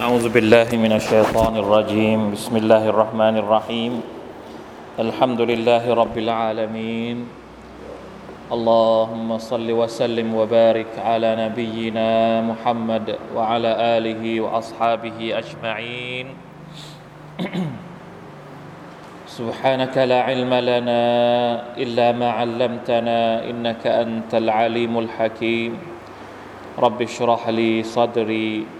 أعوذ بالله من الشيطان الرجيم. بسم الله الرحمن الرحيم. الحمد لله رب العالمين. اللهم صل وسلم وبارك على نبينا محمد وعلى آله وأصحابه أجمعين. سبحانك لا علم لنا إلا ما علمتنا إنك أنت العليم الحكيم. رب اشرح لي صدري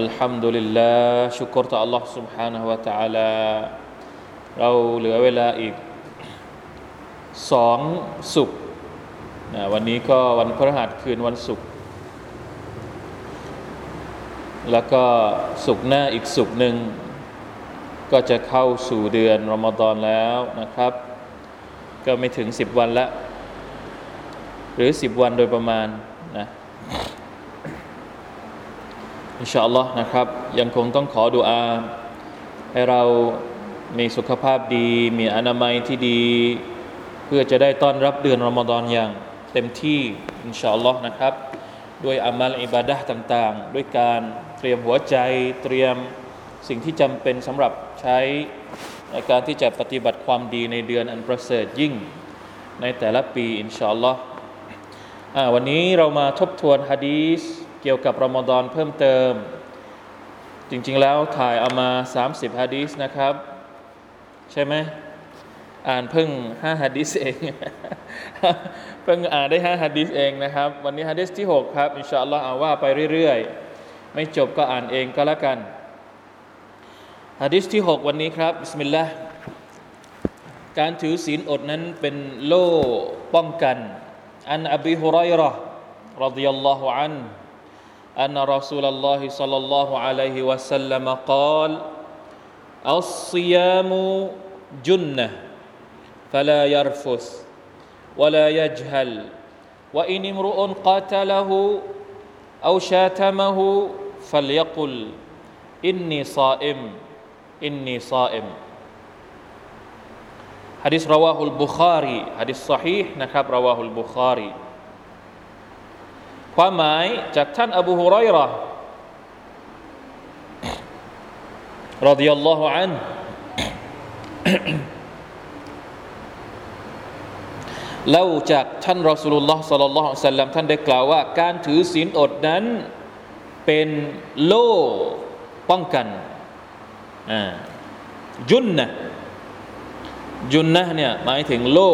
الحمد لله ชุกรต่อ Allah سبحانه และ تعالى เราเหลือเวลาอีกสองสุกนะวันนี้ก็วันพฤหัสคืนวันศุกร์แล้วก็สุกหน้าอีกสุกหนึ่งก็จะเข้าสู่เดือนรอมฎอนแล้วนะครับ ก็ไม่ถึงสิบวันละ หรือสิบวันโดยประมาณนะ อินชาอัลลอฮ์นะครับ ยังคงต้องขอดุอาให้เรามีสุขภาพดี มีอนามัยที่ดี เพื่อจะได้ต้อนรับเดือนรอมฎอนอย่าง เต็มที่อินชาอัลลอฮ์นะครับ ด้วยอามัลอิบาดะต่างๆ ด้วยการเตรียมหัวใจเตรียมสิ่งที่จำเป็นสำหรับใช้ในการที่จะปฏิบัติความดีในเดือนอันประเสริฐยิ่งในแต่ละปีอินชาอัลลอฮ์วันนี้เรามาทบทวนฮะดีษ เกี่ยวกับรอมฎอนเพิ่มเติม จริงๆแล้วถ่ายเอามา 30ฮะดีษนะครับ ใช่ไหมอ่านเพิ่ง5ฮะดีษเอง เพิ่งอ่านได้5ฮะดีษเองนะครับ วันนี้ฮะดีษที่ 6 ครับ อินชาอัลลอฮ์เอาว่าไปเรื่อยๆ ไม่จบก็อ่านเองก็แล้วกันฮะดีษที่ 6 วันนี้ครับบิสมิลลาห์การถือศีลอดนั้นเป็นโล่ป้องกัน อันอบีฮุไรระรดิยัลลอฮุอัน أن رسول الله صلى الله عليه وسلم قال الصيام جنة فلا يرفث ولا يجهل وإن امرؤ قاتله أو شاتمه فليقل إني صائم إني صائم. حديث رواه البخاري حديث صحيح نكاب رواه البخاري. ความหมายจากท่านอบูฮุไรรอรดิยัลลอฮุอันเล่าจากท่านรอสูลุลลอฮ์สัลลัลลอฮุอะฮิสัลลัมท่านได้กล่าวว่า การถือศีลอดนั้น เป็นโล่ป้องกันยุนนะยุนนะเนี่ยหมายถึงโล่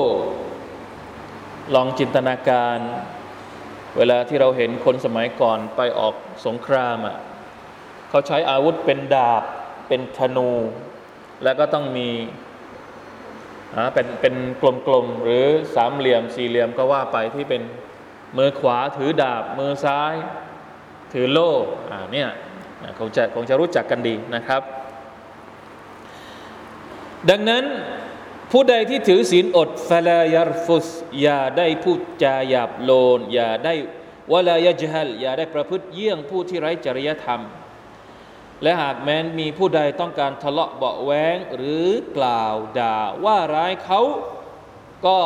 ลองจินตนาการ เวลาที่เราเห็นคนสมัยก่อนไปออกสงครามอะเขาใช้อาวุธเป็นดาบ เป็นธนู แล้วก็ต้องมีอ่าเป็นเป็นกลมๆหรือสามเหลี่ยมสี่เหลี่ยมก็ว่าไปที่เป็นมือขวาถือดาบ มือซ้าย ถือโล่อ่าเนี่ยคงจะคงจะรู้จักกันดีนะครับ ดังนั้น ผู้ใดที่ถือศีลอดฟลายรฟุสอย่าได้พูดจาหยาบโลน อย่าได้วลายจฮัลอย่าได้ประพฤติเยี่ยงผู้ที่ไร้จริยธรรม และหากแม้นมีผู้ใดต้องการทะเลาะเบาแวงหรือกล่าวด่าว่าร้ายเขาก็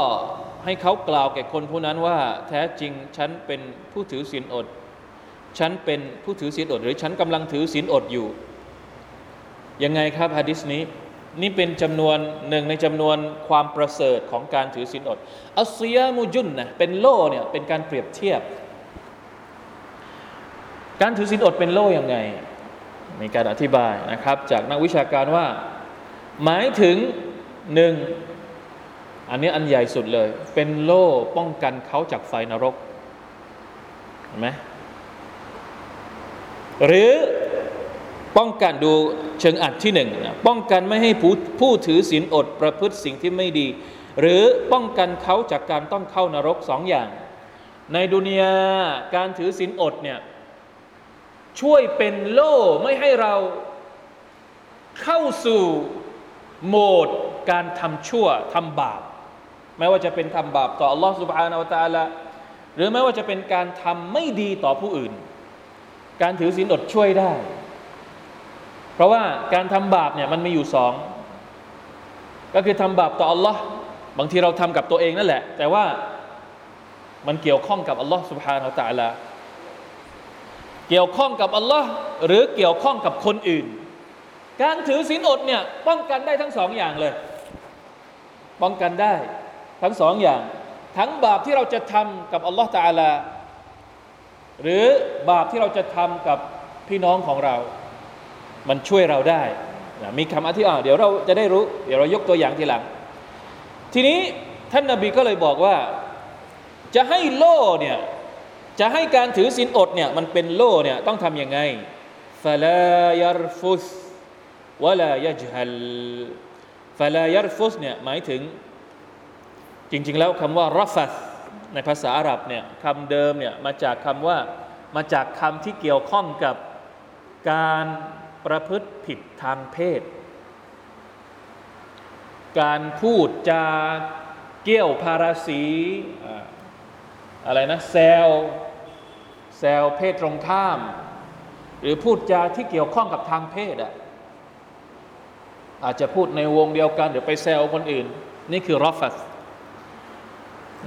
ให้เขากล่าวแก่คนผู้นั้นว่า แท้จริงฉันเป็นผู้ถือศีลอด ฉันเป็นผู้ถือศีลอด หรือฉันกำลังถือศีลอดอยู่ ยังไงครับฮะดิษนี้ นี่เป็นจำนวนหนึ่งในจำนวนความประเสริฐของการถือศีลอดอัสยามุจุนนะเป็นโล่เนี่ยเป็นการเปรียบเทียบ การถือศีลอดเป็นโล่ยังไง มีการอธิบายนะครับ จากนักวิชาการว่า หมายถึงหนึ่งอันนี้อันใหญ่สุดเลย เป็นโล่ป้องกันเขาจากไฟนรกเห็นไหมหรือ ป้องกันดูเชิงอัดที่หนึ่งนะป้องกันไม่ให้ผู้ผู้ถือศีลอดประพฤติสิ่งที่ไม่ดี หรือป้องกันเขาจากการต้องเข้านรกสองอย่าง ในดุนยาการถือศีลอดเนี่ยช่วยเป็นโล่ไม่ให้เราเข้าสู่โหมดการทำชั่วทำบาปไม่ว่าจะเป็นทำบาปต่อ Allah Subhanahu Wa Taala หรือไม่ว่าจะเป็นการทำไม่ดีต่อผู้อื่น การถือศีลอดช่วยได้ เพราะว่าการทำบาปเนี่ยมันมีอยู่สองก็คือทำบาปต่ออัลลอฮ์บางทีเราทำกับตัวเองนั่นแหละ แต่ว่ามันเกี่ยวข้องกับอัลลอฮ์สุบฮานาอัลละลาเกี่ยวข้องกับอัลลอฮ์หรือเกี่ยวข้องกับคนอื่น การถือศีลอดเนี่ยป้องกันได้ทั้งสองอย่างเลย ป้องกันได้ทั้งสองอย่าง ทั้งบาปที่เราจะทำกับอัลลอฮ์ตะลาหรือบาปที่เราจะทำกับพี่น้องของเรา มันช่วยเราได้นะมีคำอธิบายเดี๋ยวเราจะได้รู้ เดี๋ยวเรายกตัวอย่างทีหลัง ทีนี้ท่านนาบีก็เลยบอกว่า จะให้โล่เนี่ยจะให้การถือศีลอดเนี่ยมันเป็นโล่เนี่ยต้องทำยังไงฟลายรฟุสวลายจฮัลฟลายรฟุสเนี่ยหมายถึง จริง ๆ แล้วคำว่ารัฟัสในภาษาอาหรับเนี่ยคำเดิมเนี่ยมาจากคำว่ามาจากคำที่เกี่ยวข้องกับการ ประพฤติผิดทางเพศ การพูดจาเกี่ยวพาราสีอะไรนะแซลแซลเพศตรงข้าม หรือพูดจาที่เกี่ยวข้องกับทางเพศอะอาจจะพูดในวงเดียวกันหรือไปแซลคนอื่น นี่คือรอฟัส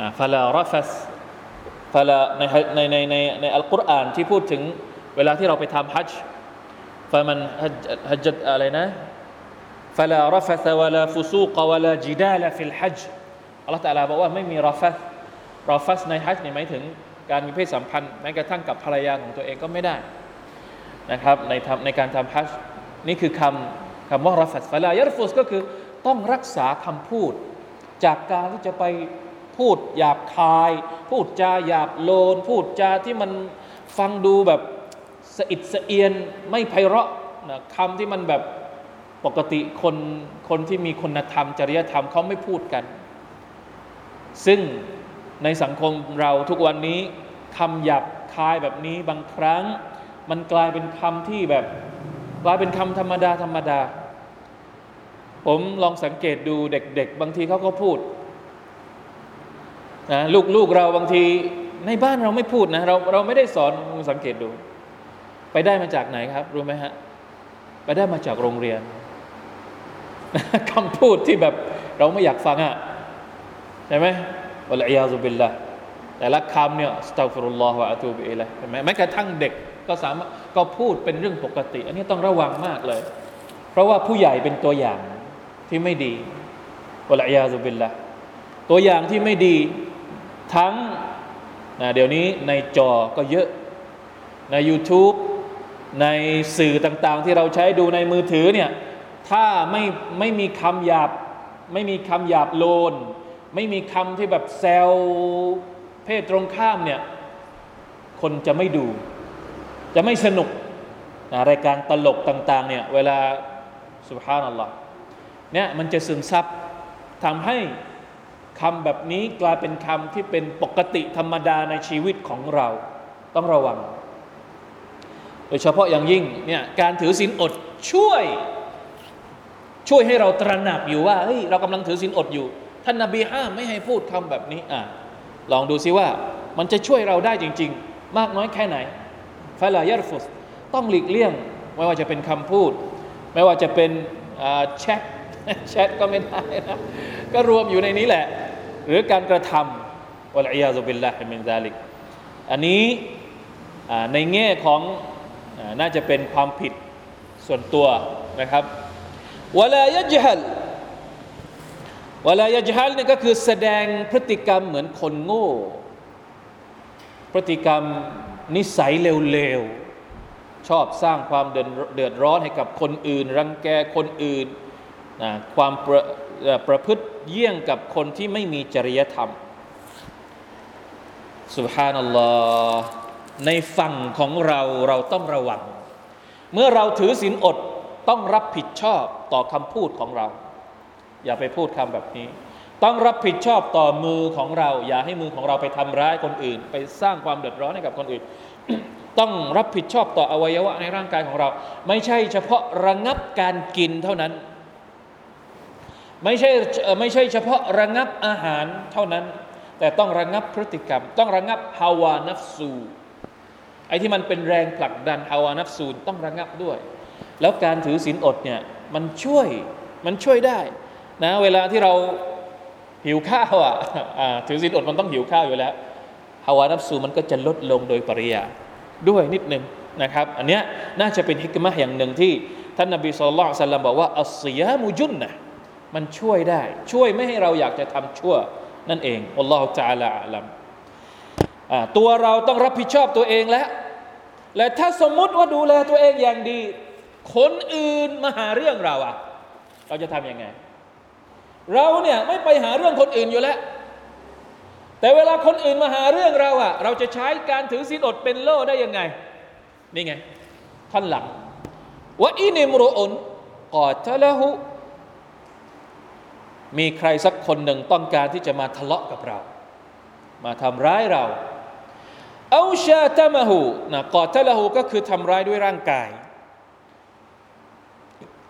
นะฟาลารอฟัสฟาลาในในในในในอัลกุรอานที่พูดถึงเวลาที่เราไปทำฮัจจ์ ฟามันฮัจจ์อะไรนะฟาลารฟัสวะลาฟุซูกวะลาจิดาลฟิลฮัจจ์อัลลอฮฺตะลาบอกว่าไม่มีรฟัสรฟัสในฮัจจ์นี่หมายถึงการมีเพศสัมพันธ์แม้กระทั่งกับภรรยาของตัวเองก็ไม่ได้นะครับในทำในการทำฮัจจ์นี่คือคำคำว่ารฟัสฟาลายรฟุสก็คือต้องรักษาคำพูด จากการที่จะไปพูดหยาบคาย พูดจาหยาบโลน พูดจาที่มันฟังดูแบบ สะอิดสะเอียนไม่ไพเราะนะคำที่มันแบบปกติคนคนที่มีคุณธรรม จริยธรรมเขาไม่พูดกัน ซึ่งในสังคมเราทุกวันนี้คำหยาบคายแบบนี้บางครั้ง มันกลายเป็นคำที่แบบกลายเป็นคำธรรมดาธรรมดา ผมลองสังเกตดูเด็ก ๆ บางทีเขาก็พูดนะลูกลูกเราบางทีในบ้านเราไม่พูดนะเราเราไม่ได้สอนสังเกตดู ไปได้มาจากไหนครับ รู้ไหมฮะ ไปได้มาจากโรงเรียนคำพูดที่แบบเราไม่อยากฟังอะใช่ไหมวะลัยยาซุบิลละแต่ละคำเนี่ยสตัฟุรุลลอฮฺวะอะตูบิอิลัยเห็นไหมแม้กระทั่งเด็กก็สามารถก็พูดเป็นเรื่องปกติ อันนี้ต้องระวังมากเลย เพราะว่าผู้ใหญ่เป็นตัวอย่างที่ไม่ดีวะลัยยาซุบิลละตัวอย่างที่ไม่ดีทั้งนะเดี๋ยวนี้ในจอก็เยอะใน YouTube ในสื่อต่างๆ ที่เราใช้ดูในมือถือเนี่ยถ้าไม่ไม่มีคำหยาบไม่มีคำหยาบโลน ไม่มีคำที่แบบแซวเพศตรงข้ามเนี่ยคนจะไม่ดู จะไม่สนุกนะรายการตลกต่างๆเนี่ยเวลาสุภาพนัลลอฮ์เนี่ยมันจะซึมซับทำให้คำแบบนี้กลายเป็นคำที่เป็นปกติธรรมดาในชีวิตของเรา ต้องระวัง โดยเฉพาะอย่างยิ่งเนี่ยการถือศีลอดช่วย ช่วยให้เราตระหนักอยู่ว่าเฮ้ยเรากำลังถือศีลอดอยู่ ท่านนาบีห้ามไม่ให้พูดคำแบบนี้อะลองดูซิว่ามันจะช่วยเราได้จริง ๆ มากน้อยแค่ไหนฟาลายรฟุสต้องหลีกเลี่ยง ไม่ว่าจะเป็นคำพูด ไม่ว่าจะเป็นแชทแชทก็ไม่ได้นะก็รวมอยู่ในนี้แหละ หรือการกระทำวะลัยยาซุบิลลาฮิมินซาลิกอันนี้ในแง่ของ น่าจะเป็นความผิดส่วนตัวนะครับวลายจฮัลวลายจฮัลนี่ก็คือแสดงพฤติกรรมเหมือนคนโง่ พฤติกรรมนิสัยเลวๆ ชอบสร้างความเดือดร้อนให้กับคนอื่น รังแกคนอื่นนะความประประพฤติเยี่ยงกับคนที่ไม่มีจริยธรรมสุบฮานัลลอฮ์ ในฝั่งของเราเราต้องระวัง เมื่อเราถือศีลอดต้องรับผิดชอบต่อคำพูดของเรา อย่าไปพูดคำแบบนี้ ต้องรับผิดชอบต่อมือของเรา อย่าให้มือของเราไปทำร้ายคนอื่น ไปสร้างความเดือดร้อนให้กับคนอื่น ต้องรับผิดชอบต่ออวัยวะในร่างกายของเรา ไม่ใช่เฉพาะระงับการกินเท่านั้น ไม่ใช่ไม่ใช่เฉพาะระงับอาหารเท่านั้น แต่ต้องระงับพฤติกรรม ต้องระงับฮาวานัฟซู ไอ้ที่มันเป็นแรงผลักดันอาวานัฟซูลต้องระงับด้วย แล้วการถือศีลอดเนี่ยมันช่วยมันช่วยได้นะเวลาที่เราหิวข้าวอะถือศีลอดมันต้องหิวข้าวอยู่แล้วฮาวานัฟซูมันก็จะลดลงโดยปริยาด้วยนิดนึงนะครับ อันเนี้ยน่าจะเป็นฮิกมะอย่างหนึ่งที่ ท่านนบีสุลต่านบอกว่าอัสยามุจุนนะมันช่วยได้ ช่วยไม่ให้เราอยากจะทำชั่วนั่นเองอัลลอฮฺจาลาอัลลัม ตัวเราต้องรับผิดชอบตัวเองแล้ว และถ้าสมมุติว่าดูแลตัวเองอย่างดี คนอื่นมาหาเรื่องเราอะเราจะทำยังไง เราเนี่ยไม่ไปหาเรื่องคนอื่นอยู่แล้ว แต่เวลาคนอื่นมาหาเรื่องเราอะเราจะใช้การถือศีลอดเป็นโล่ได้ยังไง นี่ไง ท่านหลังว่าอินิมรุอนกอตละหุมีใครสักคนหนึ่งต้องการที่จะมาทะเลาะกับเรา มาทำร้ายเรา เอาชาตมะหูนะกอตละหูก็คือทำร้ายด้วยร่างกาย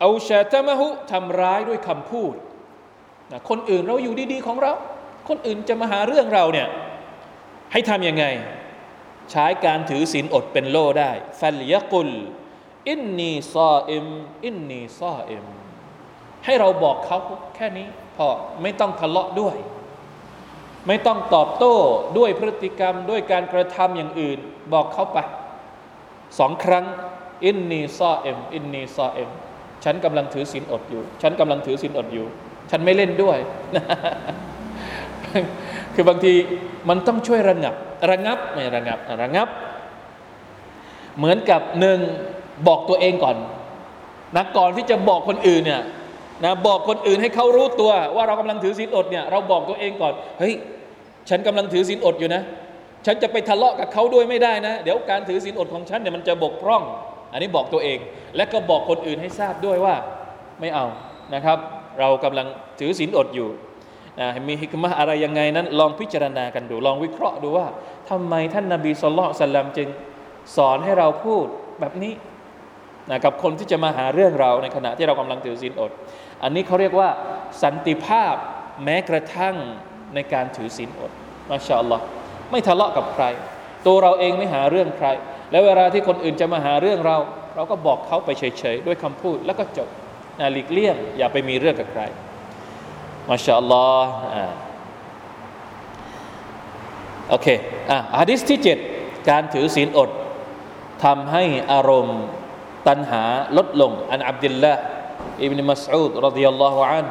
เอาชาตมะหูทำร้ายด้วยคำพูดนะคนอื่นเราอยู่ดีๆของเรา คนอื่นจะมาหาเรื่องเราเนี่ยให้ทำยังไง ใช้การถือศีลอดเป็นโล่ได้ฟัลยกุล อินนีซาอิมإني صائم ให้เราบอกเขาแค่นี้พอไม่ต้องทะเลาะด้วย ไม่ต้องตอบโต้ด้วยพฤติกรรมด้วยการกระทำอย่างอื่น บอกเขาไปสองครั้ง إني صائم إني صائم ฉันกำลังถือศีลอดอยู่ ฉันกำลังถือศีลอดอยู่ ฉันไม่เล่นด้วย คือบางทีมันต้องช่วยระงับ ระงับไม่ระงับระงับ เหมือนกับหนึ่งบอกตัวเองก่อนนะก่อนที่จะบอกคนอื่นเนี่ยนะบอกคนอื่นให้เขารู้ตัว ว่าเรากำลังถือศีลอดเนี่ยเราบอกตัวเองก่อนเฮ้ย ฉันกำลังถือศีลอดอยู่นะ ฉันจะไปทะเลาะกับเขาด้วยไม่ได้นะ เดี๋ยวการถือศีลอดของฉันเนี่ยมันจะบกพร่อง อันนี้บอกตัวเอง และก็บอกคนอื่นให้ทราบด้วยว่าไม่เอานะครับ เรากำลังถือศีลอดอยู่นะมีฮิกมะอะไรยังไงนั้น ลองพิจารณากันดู ลองวิเคราะห์ดูว่าทำไมท่านนาบีสุลต่านจึงสอนให้เราพูดแบบนี้นะกับคนที่จะมาหาเรื่องเราในขณะที่เรากำลังถือศีลอด อันนี้เขาเรียกว่าสันติภาพแม้กระทั่ง ในการถือศีลอดมาชาอัลลอฮ์ไม่ทะเลาะกับใคร ตัวเราเองไม่หาเรื่องใคร แล้วเวลาที่คนอื่นจะมาหาเรื่องเรา เราก็บอกเขาไปเฉยๆด้วยคำพูดแล้วก็จบนะหลีกเลี่ยง อย่าไปมีเรื่องกับใครมาชาอัลลอฮ์โอเคอะฮะดิษที่เจ็ดการถือศีลอดทำให้อารมณ์ตัณหาลดลง อันอับดุลละอิบนมัสอูดรดิยัลลอฮุอัน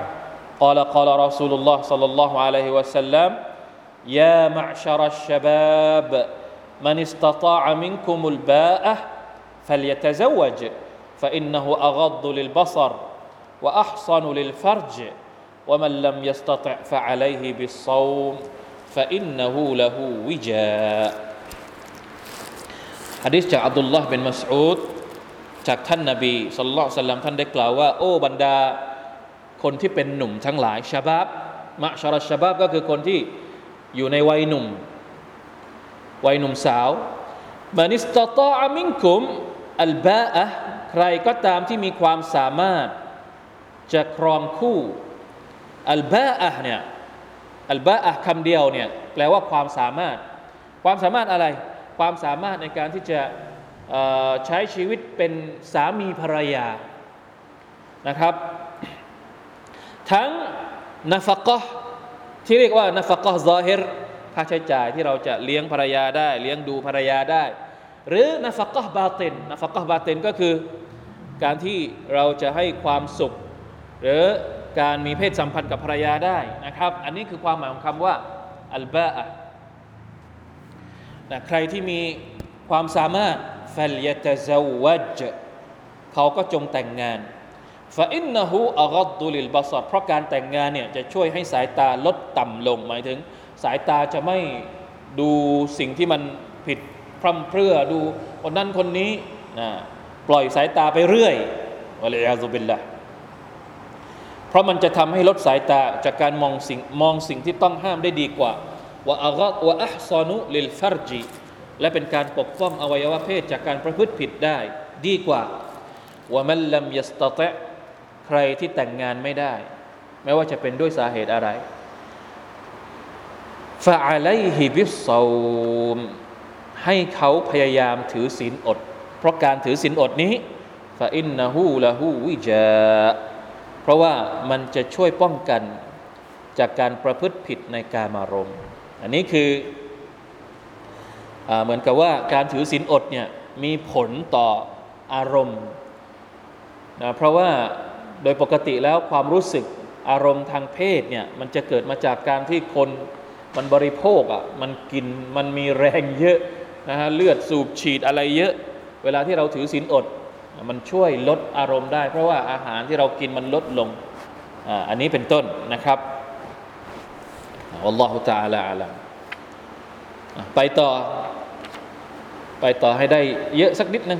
قال قال رسول الله صلى الله عليه وسلم يا معشر الشباب من استطاع منكم الباءة فليتزوج فإنه أغض للبصر وأحصن للفرج ومن لم يستطع فعليه بالصوم فإنه له وجاء ฮะดิษจากอับดุลลอฮ์เป็นมัสอูดจากท่านนาบีสุลต่านสัลลัมท่านได้กล่าวว่าโอ้บรรดา คนที่เป็นหนุ่มทั้งหลายชาบับมะชารชาบับก็คือคนที่อยู่ในวัยหนุ่ม วัยหนุ่มสาวมานิสตตอามิงคุมอัลบาอะใครก็ตามที่มีความสามารถจะครองคู่อัลบาอะเนี่ยอัลบาอะคำเดียวเนี่ยแปลว่าความสามารถ ความสามารถอะไร ความสามารถในการที่จะใช้ชีวิตเป็นสามีภรรยานะครับ ทั้งนัฟกะที่เรียกว่านัฟกะซอฮิรค่าใช้จ่ายที่เราจะเลี้ยงภรรยาได้ เลี้ยงดูภรรยาได้ หรือนัฟกะบาตินนัฟกะบาตินก็คือการที่เราจะให้ความสุข หรือการมีเพศสัมพันธ์กับภรรยาได้นะครับ อันนี้คือความหมายของคำว่าอัลบาอะนะใครที่มีความสามารถฟัลยตะซาวัจเขาก็จงแต่งงาน ฟาอินนหูอักดุลิลบาสรเพราะการแต่งงานเนี่ยจะช่วยให้สายตาลดต่ำลง หมายถึง สายตาจะไม่ดูสิ่งที่มันผิดพร่ำเพรื่อดูคนนั้นคนนี้นะปล่อยสายตาไปเรื่อยวะลัยาซุบิลละเพราะมันจะทำให้ลดสายตาจากการมองสิ่งมองสิ่งที่ต้องห้ามได้ดีกว่าว่าอักวะอัพซอนุลิลฟารจีและเป็นการปกป้องอวัยวะเพศจากการประพฤติผิดได้ดีกว่าว่ามันลำยัสตะ ใครที่แต่งงานไม่ได้ ไม่ว่าจะเป็นด้วยสาเหตุอะไรฟาอะไลฮิบิสซมให้เขาพยายามถือศีลอด เพราะการถือศีลอดนี้ฟาอินนะฮูละฮูวิจาเพราะว่ามันจะช่วยป้องกันจากการประพฤติผิดในการมารมอันนี้คืออเหมือนกับว่าการถือศีลอดเนี่ยมีผลต่ออารมณ์นะเพราะว่า โดยปกติแล้วความรู้สึกอารมณ์ทางเพศเนี่ยมันจะเกิดมาจากการที่คนมันบริโภคอะ่ะมันกินมันมีแรงเยอะนะฮะเลือดสูบฉีดอะไรเยอะ เวลาที่เราถือศีลอด มันช่วยลดอารมณ์ได้ เพราะว่าอาหารที่เรากินมันลดลงอันนี้เป็นต้นนะครับอัลลอฮฺตาลาอัลไปต่อ ไปต่อให้ได้เยอะสักนิดนึง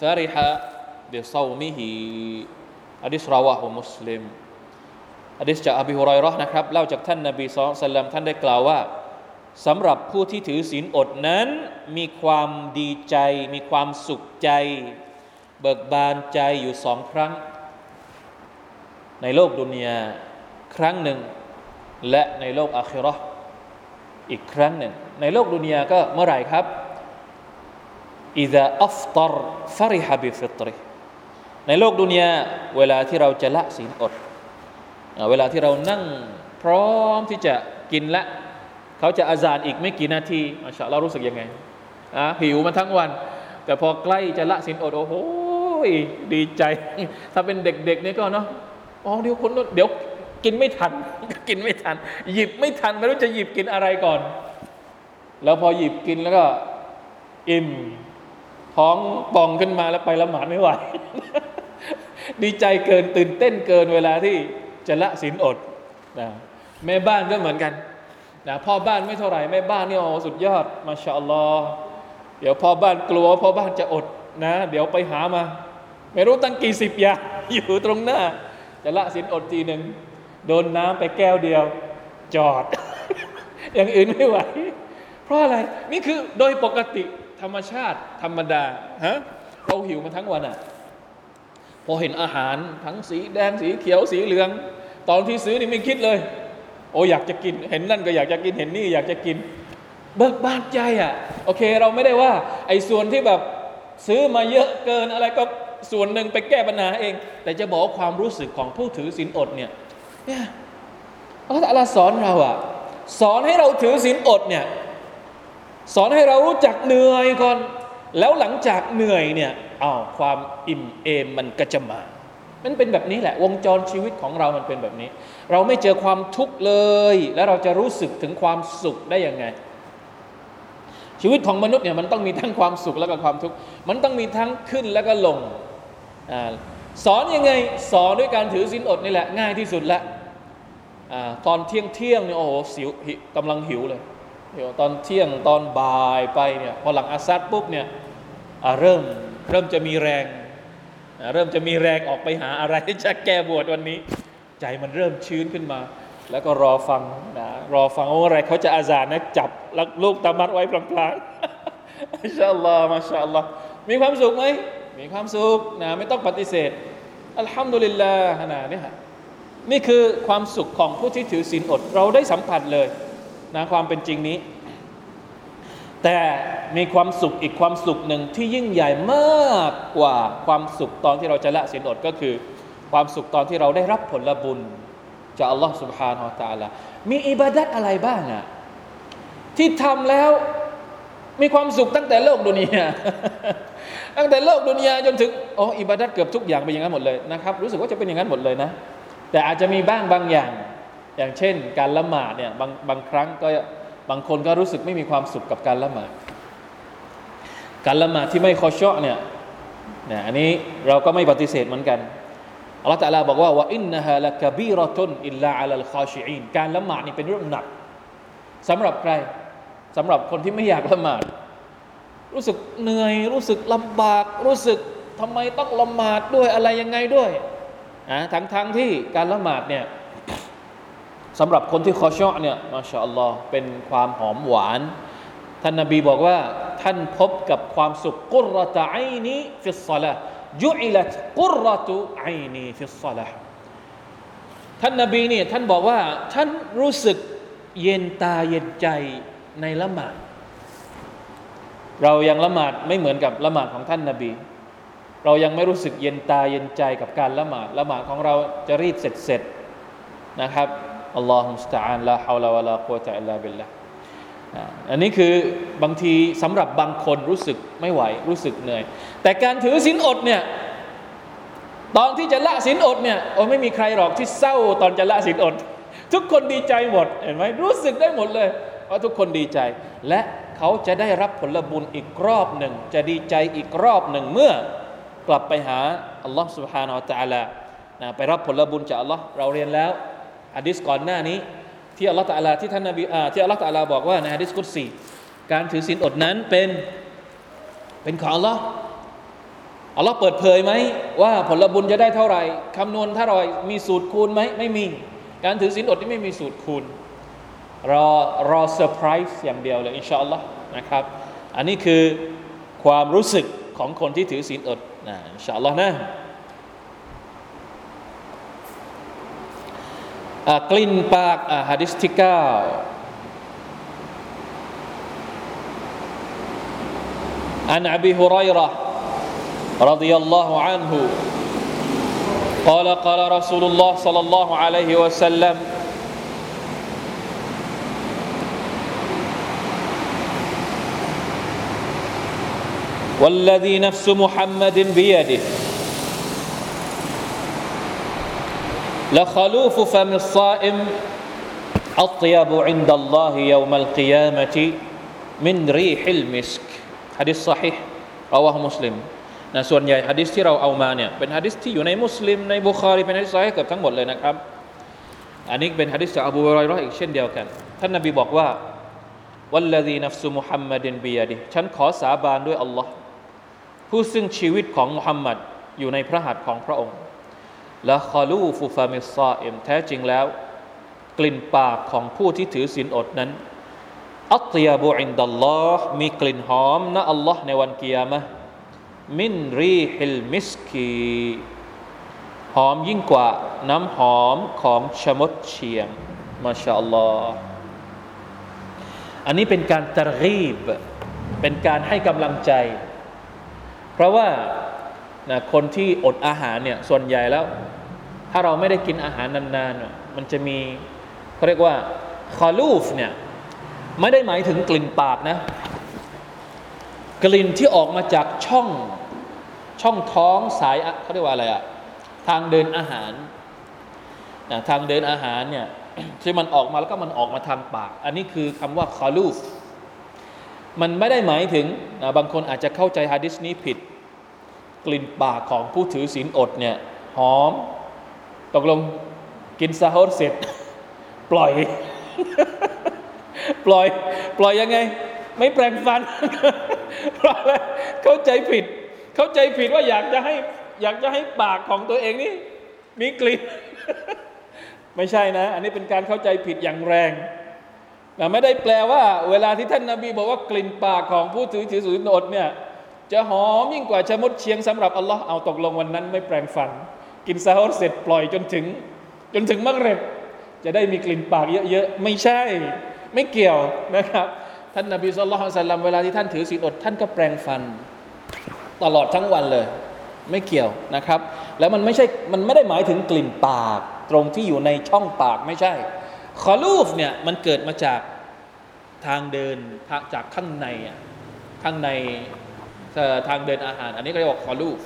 ฟริฮะบิซามิฮีอะดิษราวะฮ์มุสลิมอะดิษจากอบิฮุไรเราะห์นะครับเล่าจากท่านนบีสุลต่านท่านได้กล่าวว่าสำหรับผู้ที่ถือศีลอดนั้น มีความดีใจ มีความสุขใจ เบิกบานใจอยู่สองครั้ง ในโลกดุนยาครั้งหนึ่ง และในโลกอาคิรออีกครั้งหนึ่ง ในโลกดุนยาก็เมื่อไหร่ครับ อิดะอัฟตรฟริฮะบิฟิตริในโลกดุนยาเวลาที่เราจะละศีลอด เวลาที่เรานั่งพร้อมที่จะกินละเขาจะอาจารอีกไม่กี่นาทีมาชาเรารู้สึกยังไงอะหิวมาทั้งวัน แต่พอใกล้จะละศีลอด โอ้โหดีใจ ถ้าเป็นเด็กๆนี่ก็เนาะอ๋อเดี๋ยวคนเดี๋ยวกินไม่ทัน กินไม่ทัน หยิบไม่ทัน ไม่รู้จะหยิบกินอะไรก่อน แล้วพอหยิบกินแล้วก็อิ่ม ท้องป่องขึ้นมาแล้วไปละหมาดไม่ไหว ดีใจเกินตื่นเต้นเกินเวลาที่จะละศีลอดนะแม่บ้านก็เหมือนกันนะพ่อบ้านไม่เท่าไหร่แม่บ้านนี่โอ้สุดยอดมาชาอัลลอฮ์เดี๋ยวพ่อบ้านกลัวพ่อบ้านจะอดนะ เดี๋ยวไปหามา ไม่รู้ตั้งกี่สิบอย่างอยู่ตรงหน้า จะละศีลอดทีหนึ่งโดนน้ำไปแก้วเดียว จอด อย่างอื่นไม่ไหว เพราะอะไร นี่คือโดยปกติ ธรรมชาติ ธรรมดาฮะเราหิวมาทั้งวันอะพอเห็นอาหารทั้งสีแดงสีเขียวสีเหลือง ตอนที่ซื้อนี่ไม่คิดเลย โอ้อยากจะกิน เห็นนั่นก็อยากจะกินเห็นนี่อยากจะกิน เบิกบานใจอะโอเค เราไม่ได้ว่าไอ้ส่วนที่แบบซื้อมาเยอะเกินอะไรก็ส่วนหนึ่งไปแก้ปัญหาเอง แต่จะบอกความรู้สึกของผู้ถือศีลอดเนี่ยเนี่ยอัลลอฮฺสอนเราอะสอนให้เราถือศีลอดเนี่ย สอนให้เรารู้จักเหนื่อยก่อน แล้วหลังจากเหนื่อยเนี่ยอ้าวความอิ่มเอมมันก็จะมา มันเป็นแบบนี้แหละ วงจรชีวิตของเรามันเป็นแบบนี้ เราไม่เจอความทุกข์เลย แล้วเราจะรู้สึกถึงความสุขได้ยังไง ชีวิตของมนุษย์เนี่ยมันต้องมีทั้งความสุขแล้วก็ความทุกข์ มันต้องมีทั้งขึ้นแล้วก็ลงอสอนยังไง สอนด้วยการถือศีลอดนี่แหละง่ายที่สุดละอตอนเที่ยงเที่ยงเนี่ยโอ้โหสิวกำลังหิวเลย เดี๋ยวตอนเที่ยงตอนบ่ายไปเนี่ยพอหลังอาซัดปุ๊บเนี่ยเริ่มเริ่มจะมีแรง เริ่มจะมีแรงออกไปหาอะไรจะแก้บวชวันนี้ ใจมันเริ่มชื้นขึ้นมา แล้วก็รอฟังนะรอฟังว่าอะไรเขาจะอาจารนะจับล,ลูกตามัดไว้พลางๆมาชาอัลลอฮ์มาชาอัลลอฮ์มีความสุขไหมมีความสุขนะไม่ต้องปฏิเสธอัลฮัมดุลิลลาห์นะนี่ฮะนี่คือความสุขของผู้ที่ถือศีลอด เราได้สัมผัสเลย นะความเป็นจริงนี้ แต่มีความสุขอีกความสุขหนึ่งที่ยิ่งใหญ่มากกว่าความสุขตอนที่เราจะละสินอดก็คือ ความสุขตอนที่เราได้รับผลบุญจากอัลลอฮฺสุบฮานาอตาลามีอิบาดัตอะไรบ้างอะที่ทำแล้วมีความสุขตั้งแต่โลกดุนียาตั้งแต่โลกดุนียาจนถึงอ๋ออิบาดัตเกือบทุกอย่างเป็นอย่างนั้นหมดเลยนะครับ รู้สึกว่าจะเป็นอย่างนั้นหมดเลยนะ แต่อาจจะมีบ้างบางอย่าง อย่างเช่น การละหมาดเนี่ยบางบางครั้งก็บางคนก็รู้สึกไม่มีความสุขกับการละหมาด การละหมาดที่ไม่คอชอเนี่ยนะอันนี้เราก็ไม่ปฏิเสธเหมือนกันอัลลอฮฺตะลาบอกว่าว่าอินนะฮะละกบีรตุนอิลลาอัลลคอชิอีนการละหมาดนี่เป็นเรื่องหนักสำหรับใครสำหรับคนที่ไม่อยากละหมาด รู้สึกเหนื่อยรู้สึกลำบาก รู้สึกทำไมต้องละหมาดด้วยอะไรยังไงด้วยอะทั้งทั้งที่การละหมาดเนี่ย สำหรับคนที่คอชอเนี่ยมาชาอัลลอฮ์เป็นความหอมหวาน ท่านนบีบอกว่า ท่านพบกับความสุขقرة عيني في الصلاة جعلت قرة عيني في الصلاة ท่านนบีเนี่ยท่านบอกว่า ท่านรู้สึกเย็นตาเย็นใจในละหมาด เรายังละหมาดไม่เหมือนกับละหมาดของท่านนบี เรายังไม่รู้สึกเย็นตาเย็นใจกับการละหมาดละหมาดของเราจะรีบเสร็จเสร็จนะครับ อัลลอฮฺมุสตาอันลาฮาวลาวะลากุวะตะอิลลาบิลลาอันนี้คือบางทีสำหรับบางคนรู้สึกไม่ไหวรู้สึกเหนื่อย แต่การถือศีลอดเนี่ยตอนที่จะละศีลอดเนี่ยโอ้ไม่มีใครหรอกที่เศร้าตอนจะละศีลอด ทุกคนดีใจหมดเห็นไหมรู้สึกได้หมดเลยว่าทุกคนดีใจ และเขาจะได้รับผลบุญอีกรอบหนึ่ง จะดีใจอีกรอบหนึ่งเมื่อกลับไปหาอัลลอฮ์ سبحانه และ تعالى นะไปรับผลบุญจากอัลลอฮ์เราเรียนแล้ว ฮะดีษก่อนหน้านี้ ที่อัลลอฮ์ตะลาที่ท่านนบีอ่าที่อัลลอฮ์ตะลาบอกว่าในฮะดิษกุศีการถือศีลอดนั้นเป็นเป็นของอัลลอฮ์อัลลอฮ์เปิดเผยไหมว่าผลบุญจะได้เท่าไหร่คำนวณเท่าไหร่มีสูตรคูณไหมไม่มี การถือศีลอดนี่ไม่มีสูตรคูณรอรอเซอร์ไพรส์อย่างเดียวเลยอินชาอัลลอฮ์นะครับ อันนี้คือความรู้สึกของคนที่ถือศีลอดนะอินชาอัลลอฮ์นะ กลิ่นปากฮะดิษที่เก้า عن أبي هريرة رضي الله عنه قال قال رسول الله صلى الله عليه وسلم والذي نفس محمد بيده لخلوف فم الصائم أطيب عند الله يوم القيامة من ريح المسك حديث صحيح رواه مسلم นะส่วนใหญ่ฮะดิษที่เราเอามาเนี่ยเป็นฮะดิษที่อยู่ในมุสลิมในบุคารีเป็นฮะดิษซอฮีเกือบทั้งหมดเลยนะครับ อันนี้เป็นฮะดิษจากอบูฮุไรเราะห์อีกเช่นเดียวกัน ท่านนบีบอกว่าวัลลดีนัฟซุมุฮัมมัดินบียดิฉันขอสาบานด้วยอัลลอฮ์ผู้ซึ่งชีวิตของมุฮัมมัดอยู่ในพระหัตถ์ของพระองค์ แ لخلوف فم الصائم แท้จริงแล้ว กลิ่นปากของผู้ที่ถือศีลอดนั้นأطيب عند الله มีกลิ่นหอมณ อัลลอฮ์ในวันกิยามะمن ريح المسك หอมยิ่งกว่าน้ำหอมของชะมดเชียงมาชาอัลลอฮ์อันนี้เป็นการตรีบ เป็นการให้กำลังใจ เพราะว่า นะคนที่อดอาหารเนี่ยส่วนใหญ่แล้ว ถ้าเราไม่ได้กินอาหารนานๆมันจะมีเขาเรียกว่าคอลูฟเนี่ยไม่ได้หมายถึงกลิ่นปากนะ กลิ่นที่ออกมาจากช่องช่องท้องสายเขาเรียกว่าอะไรอะทางเดินอาหารนะทางเดินอาหารเนี่ยที่มันออกมาแล้วก็มันออกมาทางปาก อันนี้คือคำว่าคอลูฟมันไม่ได้หมายถึงนะบางคนอาจจะเข้าใจฮะดิษนี้ผิด กลิ่นปากของผู้ถือศีลอดเนี่ยหอม ตกลงกินซาฮอร์เสร็จ ปล่อย ปล่อย ปล่อยยังไง ไม่แปรงฟัน เพราะอะไรเข้าใจผิด เข้าใจผิดว่าอยากจะให้อยากจะให้ปากของตัวเองนี่มีกลิ่น ไม่ใช่นะ อันนี้เป็นการเข้าใจผิดอย่างแรงแต่ไม่ได้แปลว่า เวลาที่ท่านนาบีบอกว่ากลิ่นปากของผู้ถือถือศีลอดเนี่ย จะหอมยิ่งกว่าชะมดเชียงสำหรับอัลลอฮ์เอาตกลงวันนั้นไม่แปรงฟัน กินซาฮอรเสร็จปล่อยจนถึง จนถึงมักเร็บจะได้มีกลิ่นปากเยอะๆ ไม่ใช่ ไม่เกี่ยวนะครับ ท่านนาบีสุลต่านเวลาที่ท่านถือศีลอด ท่านก็แปรงฟัน ตลอดทั้งวันเลย ไม่เกี่ยวนะครับ แล้วมันไม่ใช่มันไม่ได้หมายถึงกลิ่นปาก ตรงที่อยู่ในช่องปากไม่ใช่คอลูฟเนี่ยมันเกิดมาจากทางเดินจากข้างในข้างใน ทางเดินอาหาร อันนี้ก็เรียกว่าคอลูฟ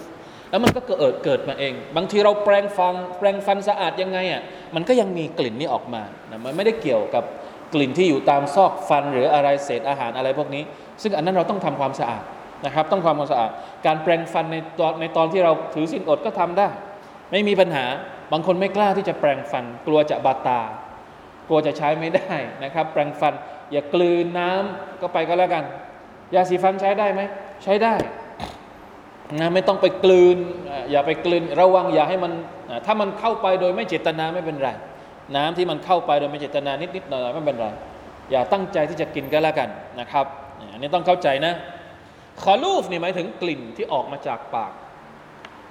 แล้วมันก็เกิดเกิดมาเอง บางทีเราแปรงฟันแปรงฟันสะอาดยังไงอะมันก็ยังมีกลิ่นนี้ออกมานะมันไม่ได้เกี่ยวกับกลิ่นที่อยู่ตามซอกฟันหรืออะไรเศษอาหารอะไรพวกนี้ ซึ่งอันนั้นเราต้องทำความสะอาดนะครับ ต้องความสะอาด การแปรงฟันในตอนในตอนที่เราถือสินอดก็ทำได้ ไม่มีปัญหาบางคนไม่กล้าที่จะแปรงฟัน กลัวจะบาดตา กลัวจะใช้ไม่ได้นะครับ แปรงฟันอย่ากลืนน้ำก็ไปก็แล้วกัน ยาสีฟันใช้ได้ไหม ใช้ได้นะไม่ต้องไปกลืนอย่าไปกลืนระวังอย่าให้มันถ้ามันเข้าไปโดยไม่เจตนาไม่เป็นไร น้ำที่มันเข้าไปโดยไม่เจตนานิดๆหน่อยๆไม่เป็นไร อย่าตั้งใจที่จะกินก็แล้วกันนะครับอันนี้ต้องเข้าใจนะขอลูฟนี่หมายถึงกลิ่นที่ออกมาจากปาก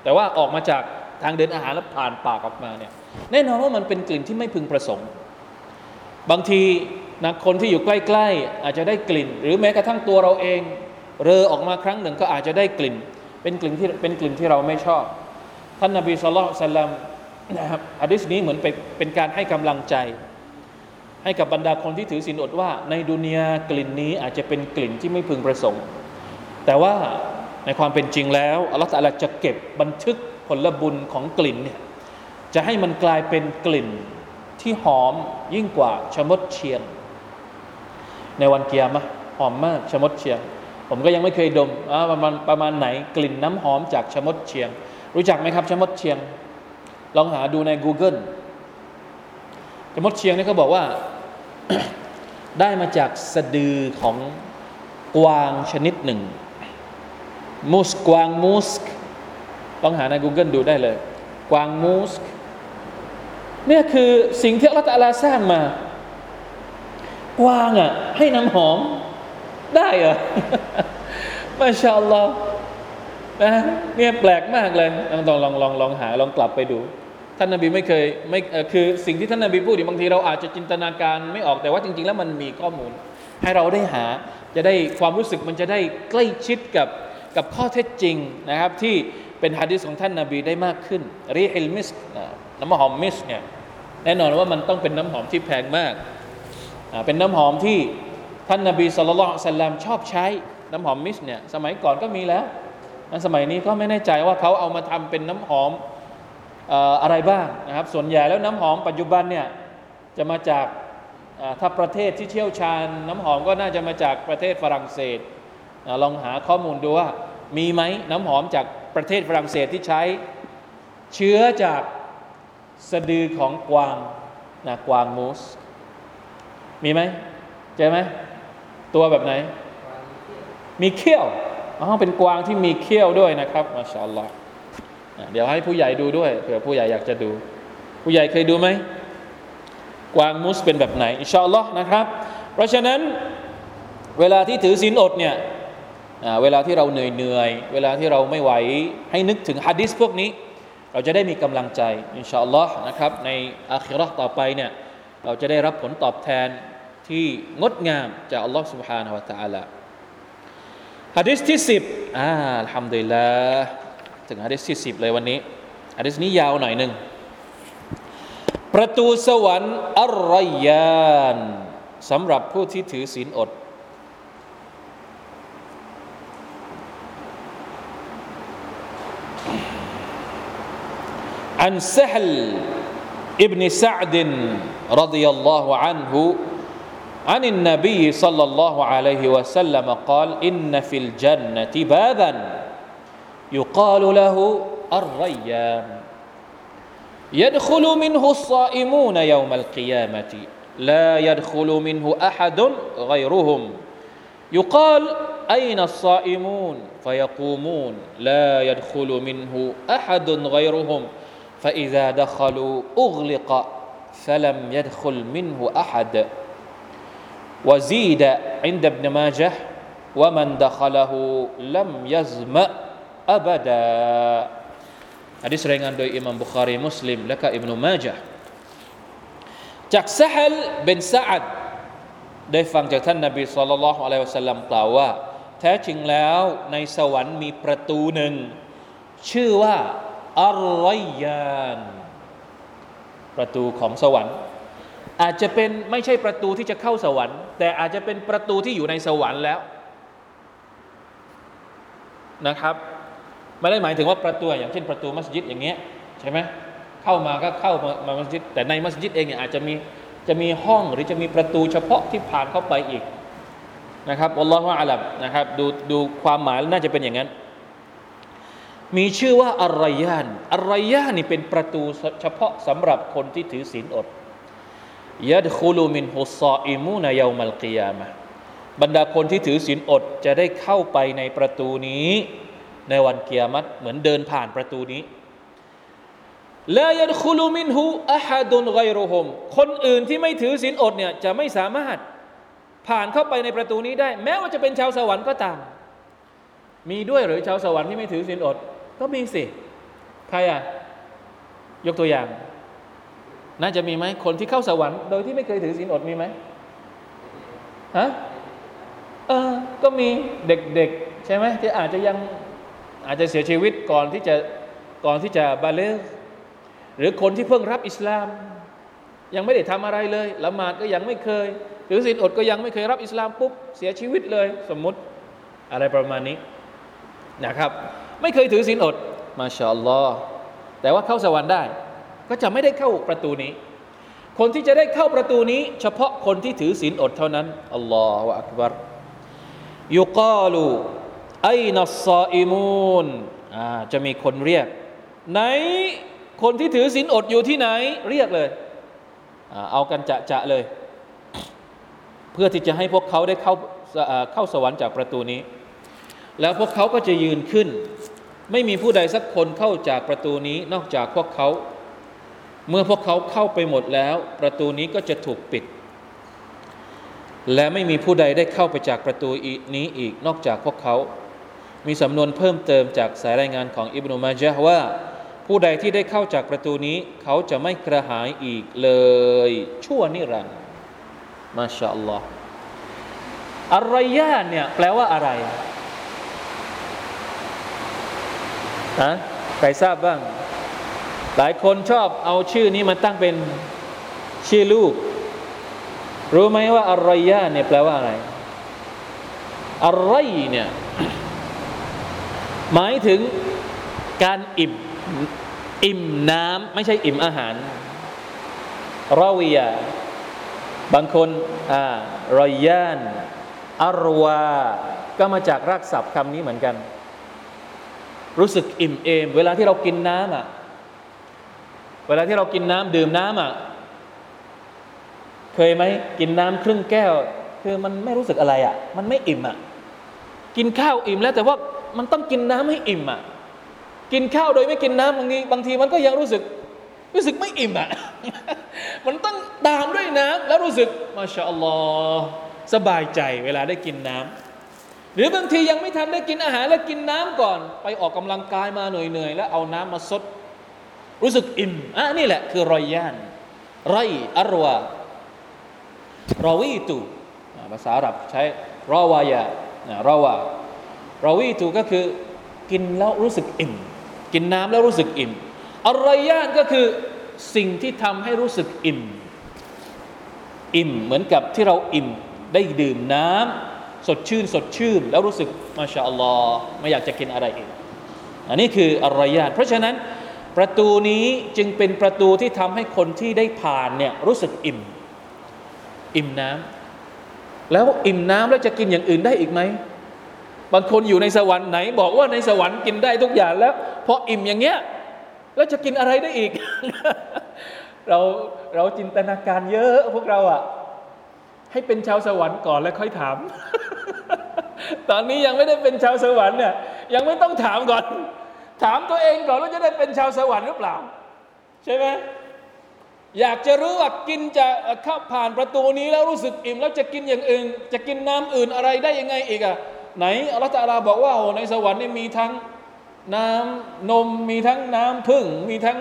แต่ว่าออกมาจากทางเดินอาหารแล้วผ่านปากออกมาเนี่ยแน่นอนว่ามันเป็นกลิ่นที่ไม่พึงประสงค์ บางทีนะคนที่อยู่ใกล้ ๆ อาจจะได้กลิ่น หรือแม้กระทั่งตัวเราเอง เรอออกมาครั้งหนึ่งก็อาจจะได้กลิ่น เป็นกลิ่นที่เป็นกลิ่นที่เราไม่ชอบ ท่านนบีสุลต่านลัมนะครับอะดิษนี้เหมือนเป็นเป็นการให้กำลังใจ ให้กับบรรดาคนที่ถือศีลอดว่า ในดุนยากลิ่นนี้อาจจะเป็นกลิ่นที่ไม่พึงประสงค์ แต่ว่าในความเป็นจริงแล้วอัลลอฮฺจะเก็บบันทึกผลบุญของกลิ่นเนี่ยจะให้มันกลายเป็นกลิ่นที่หอมยิ่งกว่าชมดเชียง ในวันเกียร์มะหอมมากชมดเชียง ผมก็ยังไม่เคยดมประมาณประมาณไหนกลิ่นน้ำหอมจากชมดเชียง รู้จักไหมครับชมดเชียง ลองหาดูใน Google ชมดเชียงนี่เขาบอกว่าได้มาจากสะดือของกวางชนิดหนึ่งมูสกวางมูสต้องหาใน Google ดูได้เลย กวางมูสเนี่ยคือสิ่งที่อัลลอฮฺสร้างมา กวางอะให้น้ำหอม ได้เหรอมาชาอัลลอฮ์นะเนี่ยแปลกมากเลยลองลองลองลองหาลองกลับไปดู ท่านนาบีไม่เคยไม่คือสิ่งที่ท่านนาบีพูดบางทีเราอาจจะจินตนาการไม่ออกแต่ว่าจริง ๆ แล้วมันมีข้อมูล ให้เราได้หาจะได้ความรู้สึกมันจะได้ใกล้ชิดกับกับข้อเท็จจริงนะครับ ที่เป็นฮะดิษของท่านนาบีได้มากขึ้นريح المسك น้ำหอม مسك เนี่ยแน่นอนว่ามันต้องเป็นน้ำหอมที่แพงมากเป็นน้ำหอมที่ ท่านนาบี صلى الله عليه وسلم ชอบใช้น้ำหอม مسك เนี่ยสมัยก่อนก็มีแล้วสมัยนี้ก็ไม่แน่ใจว่าเขาเอามาทำเป็นน้ำหอมอะไรบ้างนะครับ ส่วนใหญ่แล้วน้ำหอมปัจจุบันเนี่ยจะมาจากถ้าประเทศที่เชี่ยวชาญ น้ำหอมก็น่าจะมาจากประเทศฝรั่งเศสลองหาข้อมูลดูว่ามีไหมน้ำหอมจากประเทศฝรั่งเศสที่ใช้เชื้อจากสะดือของกวางนะกวางมูส มีไหมเจอไหม ตัวแบบไหน มีเขี้ยวอ๋อเป็นกวางที่มีเขี้ยวด้วยนะครับมาชาอัลลอฮ์เดี๋ยวให้ผู้ใหญ่ดูด้วยเผื่อผู้ใหญ่อยากจะดู ผู้ใหญ่เคยดูไหมกวางมูสเป็นแบบไหนอินชาอัลลอฮ์นะครับ เพราะฉะนั้นเวลาที่ถือศีลอดเนี่ยเวลาที่เราเหนื่อยเหนื่อยเวลาที่เราไม่ไหวให้นึกถึงฮะดิษพวกนี้ เราจะได้มีกำลังใจอินชาอัลลอฮ์นะครับในอาคิรอต่อไปเนี่ยเราจะได้รับผลตอบแทน ที่งดงามจากอัลลอฮ์ سبحانه และ تعالى ฮะดิษที่สิบอ่าอัลฮัมดุลิลละถึงฮะดิษที่สิบเลยวันนี้ฮะดิษนี้ยาวหน่อยหนึ่งประตูสวรรค์อัลรยานสำหรับผู้ที่ถือศีลอด عن سهل ابن سعد رضي الله عنه عن النبي صلى الله عليه وسلم قال إن في الجنة بابا يقال له الريان يدخل منه الصائمون يوم القيامة لا يدخل منه أحد غيرهم. يقال أين الصائمون؟ فيقومون لا يدخل منه أحد غيرهم. فإذا دخلوا أغلق فلم يدخل منه أحد. وزيد عند ابن ماجه ومن دخله لم يزمأ أبدا ฮะดิษรายงานโดยอิมามบุคารีมุสลิมและก็อิบนุมาจาจากซะฮัลเบนซาอัดได้ฟังจากท่านนบีสุลต่านละฮ์อะลัยฮิวะสัลลัมกล่าวว่าแท้จริงแล้วในสวรรค์มีประตูหนึ่ง ชื่อว่าอัลลอยานประตูของสวรรค์ อาจจะเป็นไม่ใช่ประตูที่จะเข้าสวรรค์ แต่อาจจะเป็นประตูที่อยู่ในสวรรค์แล้วนะครับไม่ได้หมายถึงว่าประตูอย่างเช่นประตูมัสยิดอย่างเงี้ยใช่ไหมเข้ามาก็เข้ามามัสยิด แต่ในมัสยิดเองเนี่ยอาจจะมีจะมีห้องหรือจะมีประตูเฉพาะที่ผ่านเข้าไปอีกนะครับอัลลอฮฺว่าอัลับนะครับดูดูความหมายน่าจะเป็นอย่างนั้น มีชื่อว่าอารยานอารยานนี่เป็นประตูเฉพาะสำหรับคนที่ถือศีลอด ยัดคูลูมินฮุสซาอิมูนายามัลกิยามะบรรดาคนที่ถือศีลอดจะได้เข้าไปในประตูนี้ ในวันเกียรติเหมือนเดินผ่านประตูนี้ลายัดคูลูมินฮูอะฮัดุนไกรุฮมคนอื่นที่ไม่ถือศีลอดเนี่ยจะไม่สามารถผ่านเข้าไปในประตูนี้ได้ แม้ว่าจะเป็นชาวสวรรค์ก็ตาม มีด้วยหรือชาวสวรรค์ที่ไม่ถือศีลอด ก็มีสิ ใครอะ ยกตัวอย่าง น่าจะมีไหมคนที่เข้าสวรรค์โดยที่ไม่เคยถือศีลอดมีไหมฮะเออก็มีเด็กๆใช่ไหมที่อาจจะยังอาจจะเสียชีวิตก่อนที่จะก่อนที่จะบาเลกหรือคนที่เพิ่งรับอิสลาม ยังไม่ได้ทำอะไรเลยละหมาดก็ยังไม่เคยถือศีลอดก็ยังไม่เคยรับอิสลามปุ๊บเสียชีวิตเลย สมมุติอะไรประมาณนี้นะครับ ไม่เคยถือศีลอดมาชาอัลลอฮ์แต่ว่าเข้าสวรรค์ได้ ก็จะไม่ได้เข้าประตูนี้ คนที่จะได้เข้าประตูนี้ เฉพาะคนที่ถือศีลอดเท่านั้นอัลลอฮฺอักบารยุกาลูไอนัสซาอิมูนจะมีคนเรียก ไหนคนที่ถือศีลอดอยู่ที่ไหน เรียกเลยเอากันจะจะเลย เพื่อที่จะให้พวกเขาได้เข้าเข้าสวรรค์จากประตูนี้ แล้วพวกเขาก็จะยืนขึ้น ไม่มีผู้ใดสักคนเข้าจากประตูนี้ นอกจากพวกเขา เมื่อพวกเขาเข้าไปหมดแล้ว ประตูนี้ก็จะถูกปิด และไม่มีผู้ใดได้เข้าไปจากประตูนี้อีกนอกจากพวกเขา มีสำนวนเพิ่มเติมจากสายรายงานของอิบนุมาจาว่า ผู้ใดที่ได้เข้าจากประตูนี้ เขาจะไม่กระหายอีกเลย ชั่วนิรันดร์มาชาอัลลอฮ์อารยาเนี่ยแปลว่าอะไรฮะใครทราบบ้าง หลายคนชอบเอาชื่อนี้มาตั้งเป็นชื่อลูก รู้ไหมว่าอารยาเนี่ยแปลว่าอะไรอะไรเนี่ย หมายถึงการอิ่มอิ่มน้ำไม่ใช่อิ่มอาหารรอวียาบางคนอ่ารอยยานอารวา ก็มาจากรากศัพท์คำนี้เหมือนกัน รู้สึกอิ่มเอม เวลาที่เรากินน้ำอะ เวลาที่เรากินน้ำดื่มน้ำอะ เคยไหมกินน้ำครึ่งแก้ว คือมันไม่รู้สึกอะไรอะ มันไม่อิ่มอะ กินข้าวอิ่มแล้วแต่ว่ามันต้องกินน้ำให้อิ่มอะ กินข้าวโดยไม่กินน้ำบางทีบางทีมันก็ยังรู้สึก รู้สึกไม่อิ่มอะ มันต้องตามด้วยน้ำแล้วรู้สึกมาชาอัลลอฮ์สบายใจเวลาได้กินน้ำหรือบางทียังไม่ทันได้กินอาหารแล้วกินน้ำก่อน ไปออกกำลังกายมาเหนื่อยๆแล้วเอาน้ำมาซด รู้สึกอิ่มอะนี่แหละคือรอยย่านไรอรวารอวีตูภาษาอาหรับใช้รอวายารอวารอวีตูก็คือกินแล้วรู้สึกอิ่ม กินน้ำแล้วรู้สึกอิ่มอะไรย่านก็คือสิ่งที่ทำให้รู้สึกอิ่ม อิ่มเหมือนกับที่เราอิ่มได้ดื่มน้ำสดชื่นสดชื่น แล้วรู้สึกมาชาอัลลอฮ์ไม่อยากจะกินอะไรอีก อันนี้คืออะไรยานเพราะฉะนั้น ประตูนี้จึงเป็นประตูที่ทำให้คนที่ได้ผ่านเนี่ยรู้สึกอิ่ม อิ่มน้ำแล้วอิ่มน้ำแล้วจะกินอย่างอื่นได้อีกไหมบางคนอยู่ในสวรรค์ไหน บอกว่าในสวรรค์กินได้ทุกอย่างแล้วพออิ่มอย่างเงี้ยแล้วจะกินอะไรได้อีก เราเราจินตนาการเยอะพวกเราอะให้เป็นชาวสวรรค์ก่อนแล้วค่อยถาม ตอนนี้ยังไม่ได้เป็นชาวสวรรค์เนี่ยยังไม่ต้องถามก่อน ถามตัวเองก่อนว่าจะได้เป็นชาวสวรรค์หรือเปล่า ใช่ไหมอยากจะรู้ว่ากินจะเข้าผ่านประตูนี้แล้วรู้สึกอิ่ม แล้วจะกินอย่างอื่น จะกินน้ำอื่นอะไรได้ยังไงอีกอะไหนอัลลอฮฺตาลาบอกว่าโอ้ในสวรรค์นี่มีทั้งน้ำนมมีทั้งน้ำพึ่ง มีทั้ง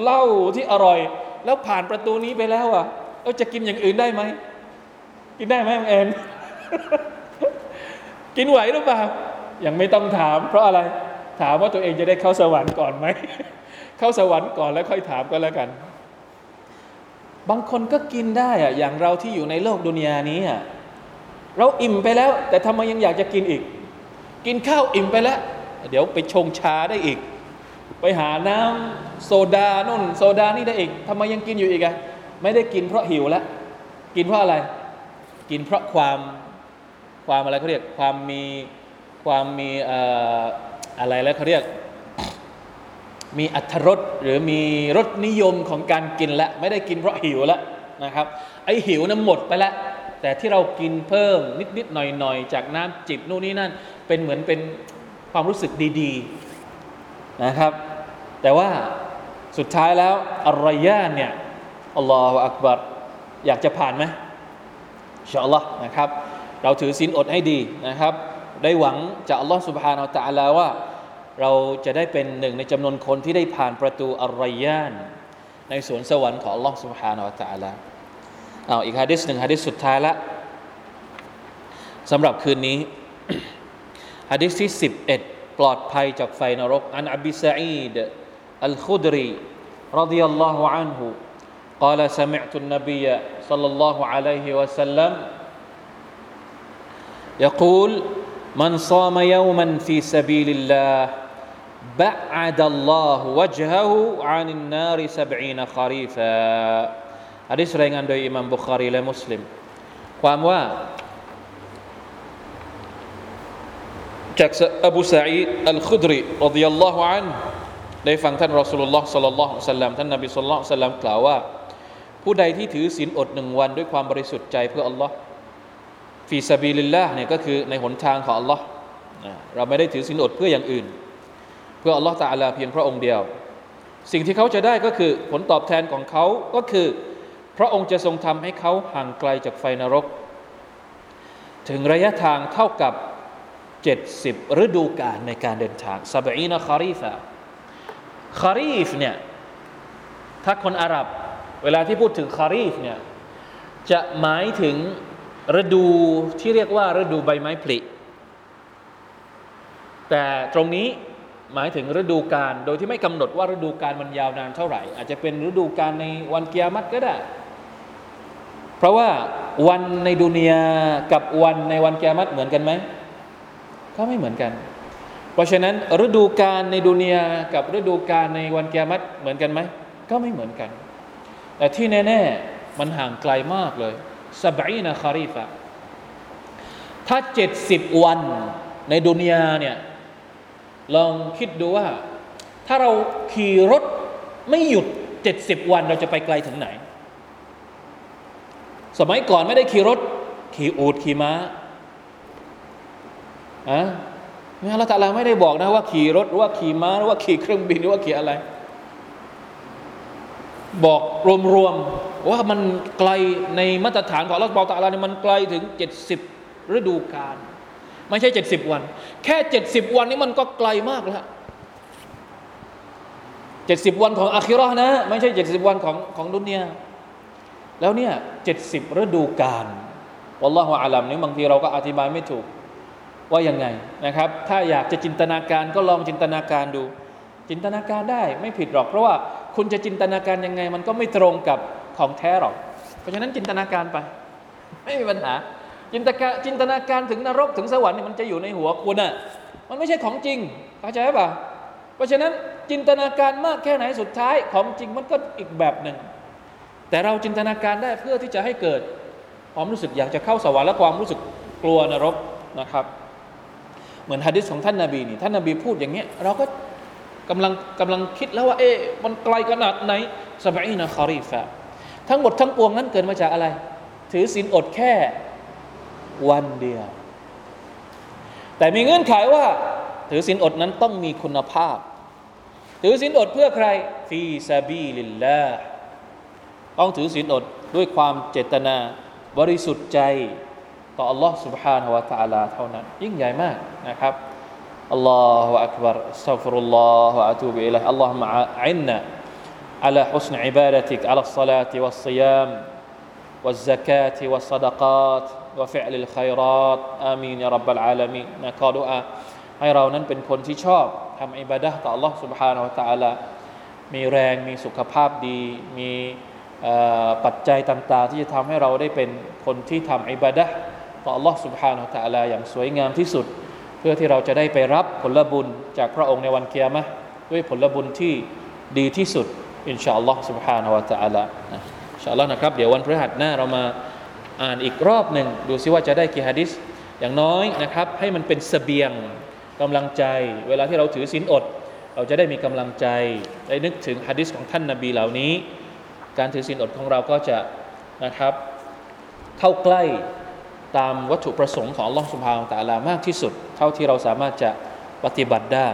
เหล้าที่อร่อย แล้วผ่านประตูนี้ไปแล้วอะเราจะกินอย่างอื่นได้ไหมกินได้ไหมเอ็นกินไหวหรือเปล่ายังไม่ต้องถาม เพราะอะไร ถามว่าตัวเองจะได้เข้าสวรรค์ก่อนไหม เข้าสวรรค์ก่อนแล้วค่อยถามก็แล้วกัน บางคนก็กินได้อะอย่างเราที่อยู่ในโลกดุนยานี้อะเราอิ่มไปแล้ว แต่ทำไมยังอยากจะกินอีก กินข้าวอิ่มไปแล้ว เดี๋ยวไปชงชาได้อีก ไปหาน้ำโซดาโน่น โซดานี่ได้อีกทำไมยังกินอยู่อีกอะไม่ได้กินเพราะหิวแล้ว กินเพราะอะไร กินเพราะความความอะไรเขาเรียกความมีความมีเอะไรแล้วเขาเรียกมีอัตรสหรือมีรสนิยมของการกินละไม่ได้กินเพราะหิวแล้วนะครับไอหิวนั้นหมดไปแล้วแต่ที่เรากินเพิ่มนิดๆหน่อยๆ จากน้ำจิบนู่นนี่นั่น เป็นเหมือนเป็นความรู้สึกดีๆนะครับ แต่ว่าสุดท้ายแล้วอัลรยานเนี่ยอัลลอฮฺอักบัรอยากจะผ่านไหมอินชาอัลลอฮ์นะครับ เราถือศีลอดให้ดีนะครับ ได้หวังจากอัลลอฮ์ سبحانه และ تعالى ว่า เราจะได้เป็นหนึ่งในจำนวนคนที่ได้ผ่านประตูอัลรอยาน ในสวนสวรรค์ของอัลลอฮ์ سبحانه และ تعالى เอาอีกฮะดิษหนึ่งฮะดิษสุดท้ายละสำหรับคืนนี้ฮะดิษที่ 11 ปลอดภัยจากไฟนรก อันอบิซาอีดอัลคุดรี رضي الله عنه قال سمعت النبي صلى الله عليه وسلم يقول من صام يوما في سبيل الله بعد الله وجهه عن النار سبعين خريفا ฮะดิษรายงานโดยอิมามบุคารีและมุสลิม ความว่า จากอบูสาอีดอัลคุดรีรดิยัลลอฮุอันได้ฟังท่านรอสูลุลลอฮ์สัลลัลลอฮุอะลัยฮิวะสัลลัมท่านนบีสัลลัลลอฮุอะลัยฮิวะสัลลัมกล่าวว่า ผู้ใดที่ถือศีลอดหนึ่งวันด้วยความบริสุทธิ์ใจเพื่ออัลลอฮ์ ฟีซาบีลิลลาเนี่ยก็คือในหนทางของอัลลอฮ์เราไม่ได้ถือศีลอดเพื่ออย่างอื่น เพื่ออัลลอฮ์ตาอาลาเพียงพระองค์เดียว สิ่งที่เขาจะได้ก็คือผลตอบแทนของเขาก็คือ พระองค์จะทรงทำให้เขาห่างไกลจากไฟนรก ถึงระยะทางเท่ากับ 70 ฤดูกาลในการเดินทางسبعين خريفا خريف เนี่ยถ้าคนอาหรับ เวลาที่พูดถึง خريف เนี่ยจะหมายถึง ฤดูที่เรียกว่าฤดูใบไม้ผลิแต่ตรงนี้หมายถึงฤดูกาลโดยที่ไม่กำหนดว่าฤดูกาลมันยาวนานเท่าไหร่ อาจจะเป็นฤดูกาลในวันเกียรติก็ได้ เพราะว่าวันในดุนยากับวันในวันเกียรติเหมือนกันไหมก็ไม่เหมือนกัน เพราะฉะนั้นฤดูกาลในดุนยากับฤดูกาลในวันเกียรติเหมือนกันไหมก็ไม่เหมือนกัน แต่ที่แน่ ๆ มันห่างไกลมากเลย สบายนะคารีฟะถ้าเจ็ดสิบวันในดุนยาเนี่ยลองคิดดูว่า ถ้าเราขี่รถไม่หยุดเจ็ดสิบวันเราจะไปไกลถึงไหน สมัยก่อนไม่ได้ขี่รถ ขี่อูดขี่ม้าอะนี่ลลอฮฺตาลาไม่ได้บอกนะว่าขี่รถหรือว่าขี่ม้าหรือว่าขี่เครื่องบินหรือว่าขี่อะไร บอกรวมๆว่ามันไกลในมาตรฐานของอัลลอฮฺตาลาเนี่ยมันไกลถึงเจ็ดสิบฤดูกาลไม่ใช่เจ็ดสิบวัน แค่เจ็ดสิบวันนี้มันก็ไกลมากแล้วเจ็ดสิบวันของอาคิรอนะ ไม่ใช่เจ็ดสิบวันของของดุนเนียแล้วเนี่ยเจ็ดสิบฤดูกาลวัลลอฮฺอาลัมนี้บางทีเราก็อธิบายไม่ถูกว่ายังไงนะครับ ถ้าอยากจะจินตนาการก็ลองจินตนาการดู จินตนาการได้ไม่ผิดหรอก เพราะว่า คุณจะจินตนาการยังไง มันก็ไม่ตรงกับของแท้หรอก เพราะฉะนั้นจินตนาการไป ไม่มีปัญหา จินตนาจินตนาการถึงนรกถึงสวรรค์มันจะอยู่ในหัวคุณอะมันไม่ใช่ของจริงเข้าใจป่ะเพราะฉะนั้นจินตนาการมากแค่ไหนสุดท้ายของจริงมันก็อีกแบบหนึ่ง แต่เราจินตนาการได้เพื่อที่จะให้เกิดความรู้สึกอยากจะเข้าสวรรค์และความรู้สึกกลัวนรกนะครับ เหมือนฮะดิษของท่านนาบีนี่ท่านนาบีพูดอย่างเงี้ยเราก็ กำลังกำลังคิดแล้วว่า เอ๊ะมันไกลขนาดไหนสบายนะคารีฟะทั้งหมดทั้งปวงนั้นเกิดมาจากอะไร ถือศีลอดแค่วันเดียว แต่มีเงื่อนไขว่า ถือศีลอดนั้นต้องมีคุณภาพ ถือศีลอดเพื่อใครฟีซาบีลิลลาต้องถือศีลอดด้วยความเจตนาบริสุทธิ์ใจ ต่อ Allah Subhanahu wa Taala เท่านั้น ยิ่งใหญ่มากนะครับ อัลลอฮฺอักบารอัสตัฟุรุลลอฮฺอะตูบิอิลัยอัลลอฮฺมะอินนะ على حسن عبادتك على الصلاة والصيام والزكاة والصدقات وفعل الخيرات آمين يا رب العالمين นะขอดุอาให้เรานั้นเป็นคนที่ชอบทำอิบาดะต่อ Allah سبحانه และ تعالى มีแรงมีสุขภาพดี มีปัจจัยต่างๆ ที่จะทำให้เราได้เป็นคนที่ทำอิบาดะต่อ Allah سبحانه และ تعالى อย่างสวยงามที่สุด เ พื่อที่เราจะได้ไปรับผลบุญจากพระองค์ในวันเกียรติด้วยผลบุญที่ดีที่สุดอินชาอัลลอฮ์ سبحانه และ تعالى อินชาอัลลอฮ์นะครับ เดี๋ยววันพฤหัสหน้าเรามา อ่านอีกรอบหนึ่งดูซิว่าจะได้กี่ฮะดิษอย่างน้อยนะครับ ให้มันเป็นเสบียงกำลังใจ เวลาที่เราถือศีลอด เราจะได้มีกำลังใจ ได้นึกถึงฮะดิษของท่านนาบีเหล่านี้ การถือศีลอดของเราก็จะนะครับ เข้าใกล้ ตามวัตถุประสงค์ของ Allah سبحانه และ تعالى มากที่สุด เท่าที่เราสามารถจะปฏิบัติได้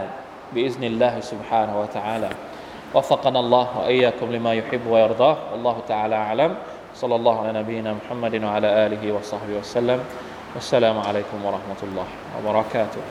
بإذن الله سبحانه وتعالى وفقنا الله وإياكم لما يحب ويرضاه والله تعالى أعلم صلى الله على نبينا محمد وعلى آله وصحبه وسلم والسلام عليكم ورحمة الله وبركاته